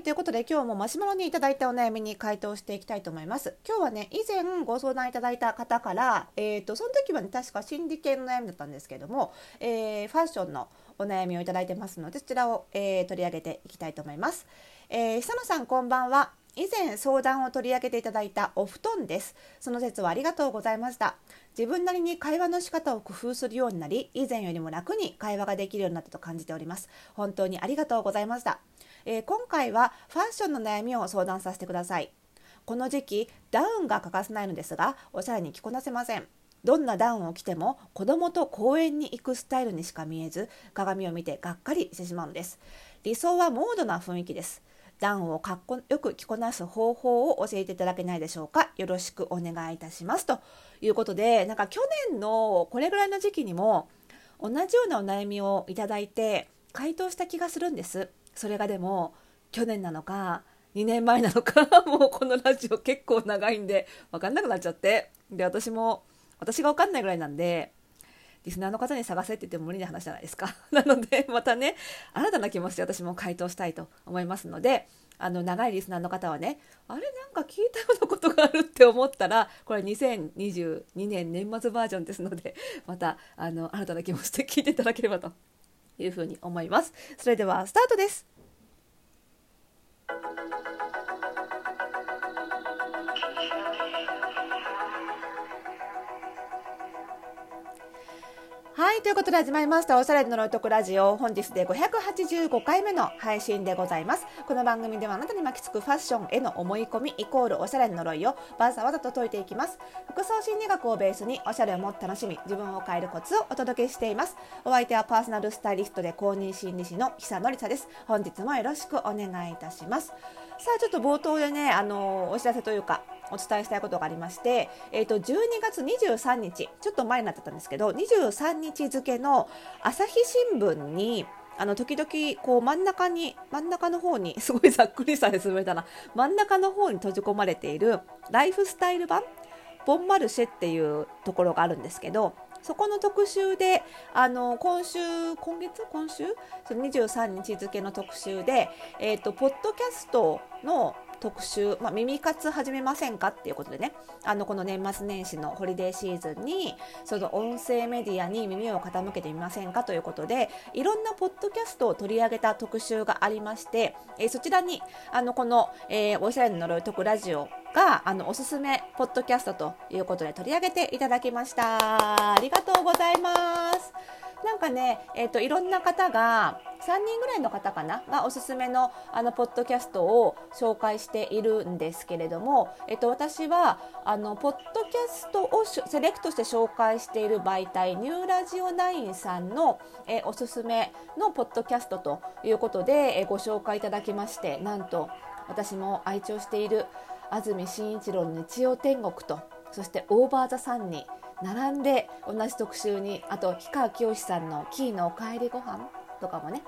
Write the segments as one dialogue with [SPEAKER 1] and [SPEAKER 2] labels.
[SPEAKER 1] いということで今日もマシュマロにいただいたお悩みに回答していきたいと思います。今日はね以前ご相談いただいた方からえっ、ー、とその時はね確か心理系の悩みだったんですけども、えー、ファッションのお悩みをいただいてますのでそちらを、えー、取り上げていきたいと思います、えー、久野さんこんばんは。以前相談を取り上げていただいたお布団です。その説はありがとうございました。自分なりに会話の仕方を工夫するようになり以前よりも楽に会話ができるようになったと感じております。本当にありがとうございました、えー、今回はファッションの悩みを相談させてください。この時期ダウンが欠かせないのですがおしゃれに着こなせません。どんなダウンを着ても子供と公園に行くスタイルにしか見えず鏡を見てがっかりしてしまうのです。理想はモードな雰囲気です。ダウンをかっこよく着こなす方法を教えていただけないでしょうか？よろしくお願いいたします。ということでなんか去年のこれぐらいの時期にも同じようなお悩みをいただいて回答した気がするんです。それがでも去年なのか2年前なのか もうこのラジオ結構長いんで分かんなくなっちゃってで私も私が分かんないぐらいなんでリスナーの方に探せって言っても無理な話じゃないですか。なので、またね、新たな気持ちで私も回答したいと思いますので、あの、長いリスナーの方はね、あれなんか聞いたようなことがあるって思ったら、これ2022年年末バージョンですので、また、あの、新たな気持ちで聞いていただければというふうに思います。それでは、スタートです。Thank you. はい、ということで始まりました、おしゃれの呪いとくラジオ。本日で585回目の配信でございます。この番組ではあなたに巻きつくファッションへの思い込みイコールおしゃれの呪いをバーサわざと解いていきます。服装心理学をベースにおしゃれをもっと楽しみ、自分を変えるコツをお届けしています。お相手はパーソナルスタイリストで公認心理師の久典沙です。本日もよろしくお願いいたします。さあ、ちょっと冒頭でね、あのお知らせというか、お伝えしたいことがありまして、えー、と12月23日ちょっと前になってたんですけど23日付の朝日新聞にあの時々こう真ん中に真ん中の方に すごいざっくりした説明だな。真ん中の方に閉じ込まれているライフスタイル版ボンマルシェっていうところがあるんですけどそこの特集であの今週今月？今週？23日付の特集で、えーとポッドキャストの特集、まあ、耳活始めませんかっていうことでね。あのこの年末年始のホリデーシーズンにその音声メディアに耳を傾けてみませんかということでいろんなポッドキャストを取り上げた特集がありまして、えー、そちらにあのこの、えー、おしゃれの呪い解くラジオがあのおすすめポッドキャストということで取り上げていただきました。ありがとうございます。なんかね、えーと、いろんな方が3人ぐらいの方かながおすすめのあのポッドキャストを紹介しているんですけれども、えーと、私はあのポッドキャストをセレクトして紹介している媒体ニューラジオ9さんの、えー、おすすめのポッドキャストということで、えー、ご紹介いただきましてなんと私も愛聴している安住紳一郎の日曜天国とそしてオーバー・ザ・サンに並んで同じ特集にあと氷川きよしさんの「キーのおかえりご飯とかもね。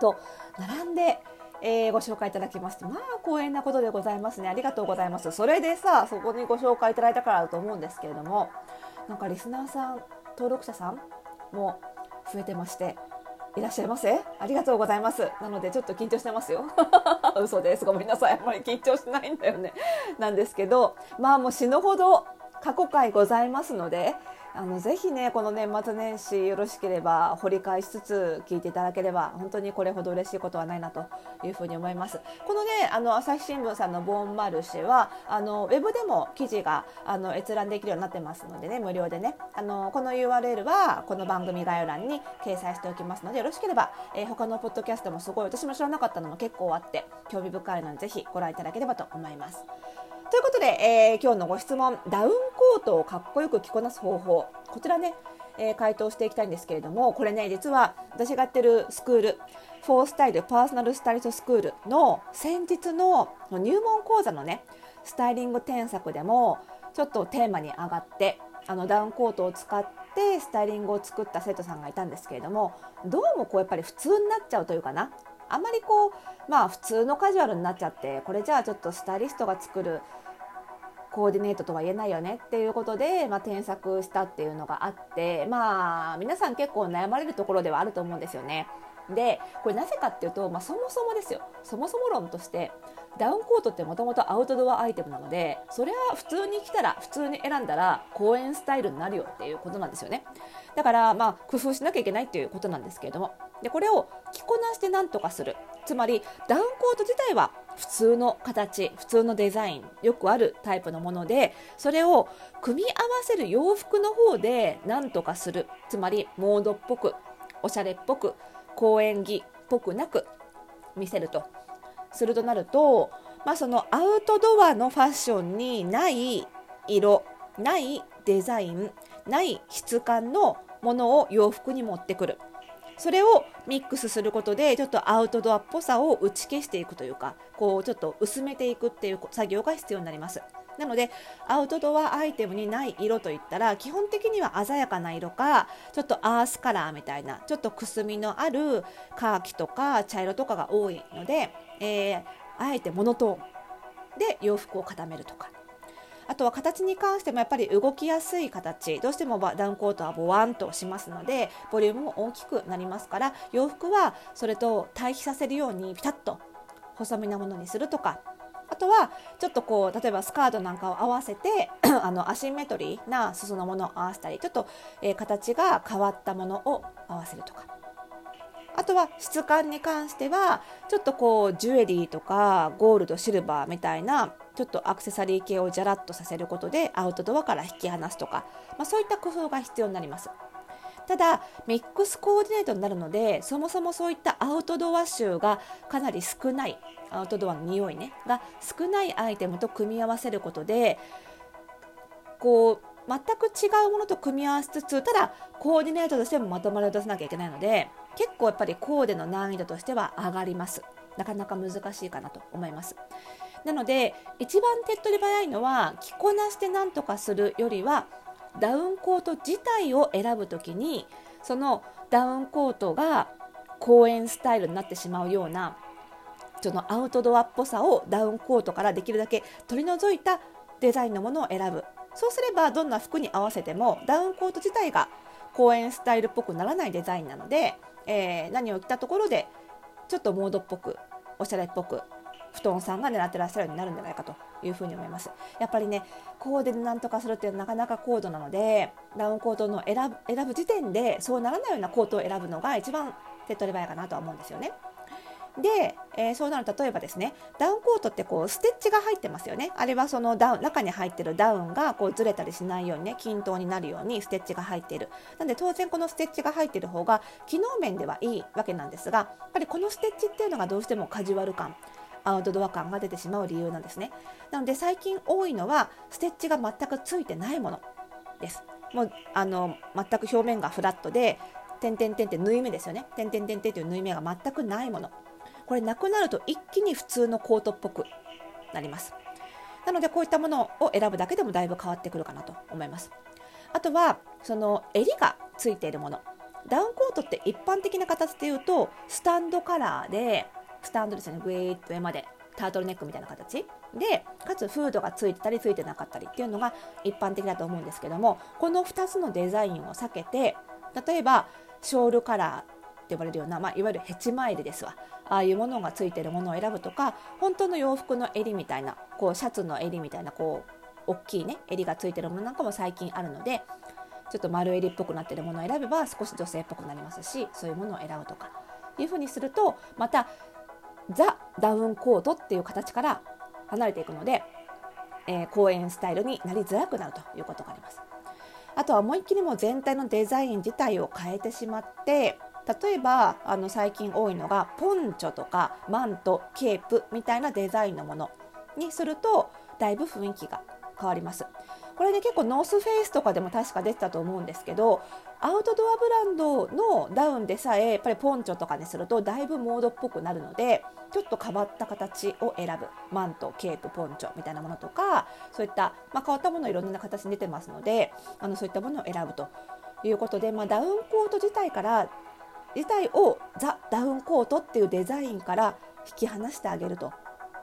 [SPEAKER 1] と並んで、えー、ご紹介いただきましてまあ光栄なことでございますね。ありがとうございます。それでさそこにご紹介いただいたからだと思うんですけれどもなんかリスナーさん登録者さんも増えてましていらっしゃいませ？ありがとうございます。なのでちょっと緊張してますよ。嘘です。ごめんなさい。あんまり緊張しないんだよね。なんですけどまあもう死ぬほど過去回ございますのであのぜひねこの年末年始よろしければ掘り返しつつ聞いていただければ本当にこれほど嬉しいことはないなというふうに思います。このねあの朝日新聞さんのボーンマルシェはあのウェブでも記事があの閲覧できるようになってますのでね無料でね。あのこの URL はこの番組概要欄に掲載しておきますのでよろしければ、えー、他のポッドキャストもすごい私も知らなかったのも結構あって興味深いのでぜひご覧いただければと思います。ということで、えー、今日のご質問ダウンコートをかっこよく着こなす方法。こちらね、えー、回答していきたいんですけれどもこれね実は私がやってるスクールフォースタイルパーソナルスタイリストスクールの先日の入門講座のねスタイリング添削でもちょっとテーマに上がってあのダウンコートを使ってスタイリングを作った生徒さんがいたんですけれどもどうもこうやっぱり普通になっちゃうというかな。あまりこうまあ普通のカジュアルになっちゃってこれじゃあちょっとスタイリストが作るコーディネートとは言えないよねっていうことで、まあ、添削したっていうのがあってまあ皆さん結構悩まれるところではあると思うんですよね。でこれなぜかっていうと、まあ、そもそもですよそもそも論としてダウンコートってもともとアウトドアアイテムなのでそれは普通に着たら普通に選んだら公園スタイルになるよっていうことなんですよね。だからまあ工夫しなきゃいけないっていうことなんですけれども。でこれを着こなして何とかする。つまりダウンコート自体は普通の形普通のデザインよくあるタイプのものでそれを組み合わせる洋服の方で何とかする。つまりモードっぽくおしゃれっぽく公園着っぽくなく見せると。するとなると、まあ、そのアウトドアのファッションにない色ないデザインない質感のものを洋服に持ってくる。それをミックスすることでちょっとアウトドアっぽさを打ち消していくというかこうちょっと薄めていくっていう作業が必要になります。なのでアウトドアアイテムにない色といったら基本的には鮮やかな色かちょっとアースカラーみたいなちょっとくすみのあるカーキとか茶色とかが多いので、えー、あえてモノトーンで洋服を固めるとか。あとは形に関してもやっぱり動きやすい形。どうしてもダウンコートはボワンとしますのでボリュームも大きくなりますから洋服はそれと対比させるようにピタッと細身なものにするとか。あとはちょっとこう例えばスカートなんかを合わせて あのアシンメトリーな裾のものを合わせたりちょっと、えー、形が変わったものを合わせるとか。とは質感に関してはちょっとこうジュエリーとかゴールドシルバーみたいなちょっとアクセサリー系をじゃらっとさせることでアウトドアから引き離すとか、まあ、そういった工夫が必要になります。ただミックスコーディネートになるのでそもそもそういったアウトドア臭がかなり少ないアウトドアの匂いねが少ないアイテムと組み合わせることでこう全く違うものと組み合わせつつただコーディネートとしてもまとまりを出さなきゃいけないので結構やっぱりコーデの難易度としては上がります。なかなか難しいかなと思います。なので一番手っ取り早いのは着こなして何とかするよりはダウンコート自体を選ぶ時にそのダウンコートが公園スタイルになってしまうようなそのアウトドアっぽさをダウンコートからできるだけ取り除いたデザインのものを選ぶ。そうすればどんな服に合わせてもダウンコート自体が公園スタイルっぽくならないデザインなので、えー、何を着たところでちょっとモードっぽくおしゃれっぽく布団さんが狙ってらっしゃるようになるんじゃないかというふうに思いますやっぱりねコーデでなんとかするっていうのはなかなか高度なのでダウンコートの選ぶ選ぶ時点でそうならないようなコートを選ぶのが一番手っ取り早いかなとは思うんですよね。で、えー、そうなる例えばですねダウンコートってこうステッチが入ってますよね。あれはそのダウン中に入ってるダウンがこうずれたりしないようにね均等になるようにステッチが入っている。なので当然このステッチが入っている方が機能面ではいいわけなんですがやっぱりこのステッチっていうのがどうしてもカジュアル感アウトドア感が出てしまう理由なんですね。なので最近多いのはステッチが全くついてないものです。もうあの全く表面がフラットで点々点って縫い目ですよね。点々点々という縫い目が全くないもの。これなくなると一気に普通のコートっぽくなります。なのでこういったものを選ぶだけでもだいぶ変わってくるかなと思います。あとはその襟がついているもの。ダウンコートって一般的な形で言うとスタンドカラーでスタンドですね。グイーッと上までタートルネックみたいな形でかつフードがついてたりついてなかったりっていうのが一般的だと思うんですけどもこの2つのデザインを避けて例えばショールカラーって呼ばれるような、まあ、いわゆるヘチマ襟ですわああいうものがついてるものを選ぶとか本当の洋服の襟みたいなこうシャツの襟みたいなこう大きいね襟がついてるものなんかも最近あるのでちょっと丸襟っぽくなってるものを選べば少し女性っぽくなりますしそういうものを選ぶとかいうふうにするとまたザ・ダウンコートっていう形から離れていくので、えー、公園スタイルになりづらくなるということがあります。あとは思いっきりも全体のデザイン自体を変えてしまって例えばあの最近多いのがポンチョとかマントケープみたいなデザインのものにするとだいぶ雰囲気が変わります。これね結構ノースフェイスとかでも確か出てたと思うんですけどアウトドアブランドのダウンでさえやっぱりポンチョとかにするとだいぶモードっぽくなるのでちょっと変わった形を選ぶマントケープポンチョみたいなものとかそういった、まあ、変わったものいろんな形に出てますのであのそういったものを選ぶということで、まあ、ダウンコート自体から自体をザ・ダウンコートっていうデザインから引き離してあげると。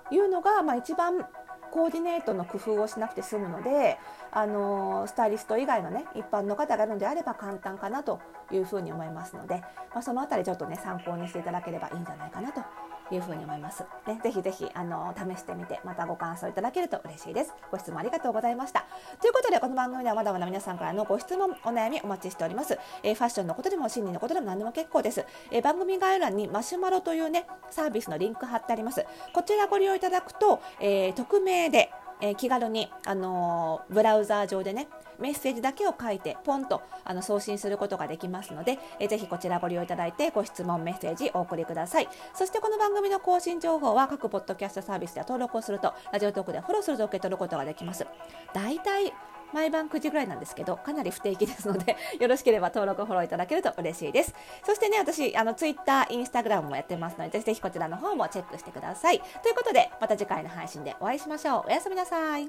[SPEAKER 1] いうのが、まあ、一番コーディネートの工夫をしなくて済むので、あのスタイリスト以外のね一般の方がいるのであれば簡単かなというふうに思いますので、まあ、その辺りちょっとね参考にしていただければいいんじゃないかなというふうに思います。ね、ぜひぜひあの試してみてまたご感想いただけると嬉しいです。ご質問ありがとうございました。ということでこの番組ではまだまだ皆さんからのご質問お悩みお待ちしております。えー、ファッションのことでも心理のことでも何でも結構です。えー、番組概要欄にマシュマロというねサービスのリンク貼ってあります。こちらご利用いただくと、えー、匿名でえー、気軽に、あのー、ブラウザー上でねメッセージだけを書いてポンとあの送信することができますので、えー、ぜひこちらご利用いただいてご質問メッセージお送りください。そしてこの番組の更新情報は各ポッドキャストサービスで登録をするとラジオトークでフォローすると受け取ることができます。大体毎晩9時ぐらいなんですけど、かなり不定期ですので、よろしければ登録、フォローいただけると嬉しいです。そしてね、私、あの、Twitter Instagram もやってますので、ぜひぜひこちらの方もチェックしてください。ということで、また次回の配信でお会いしましょう。おやすみなさい。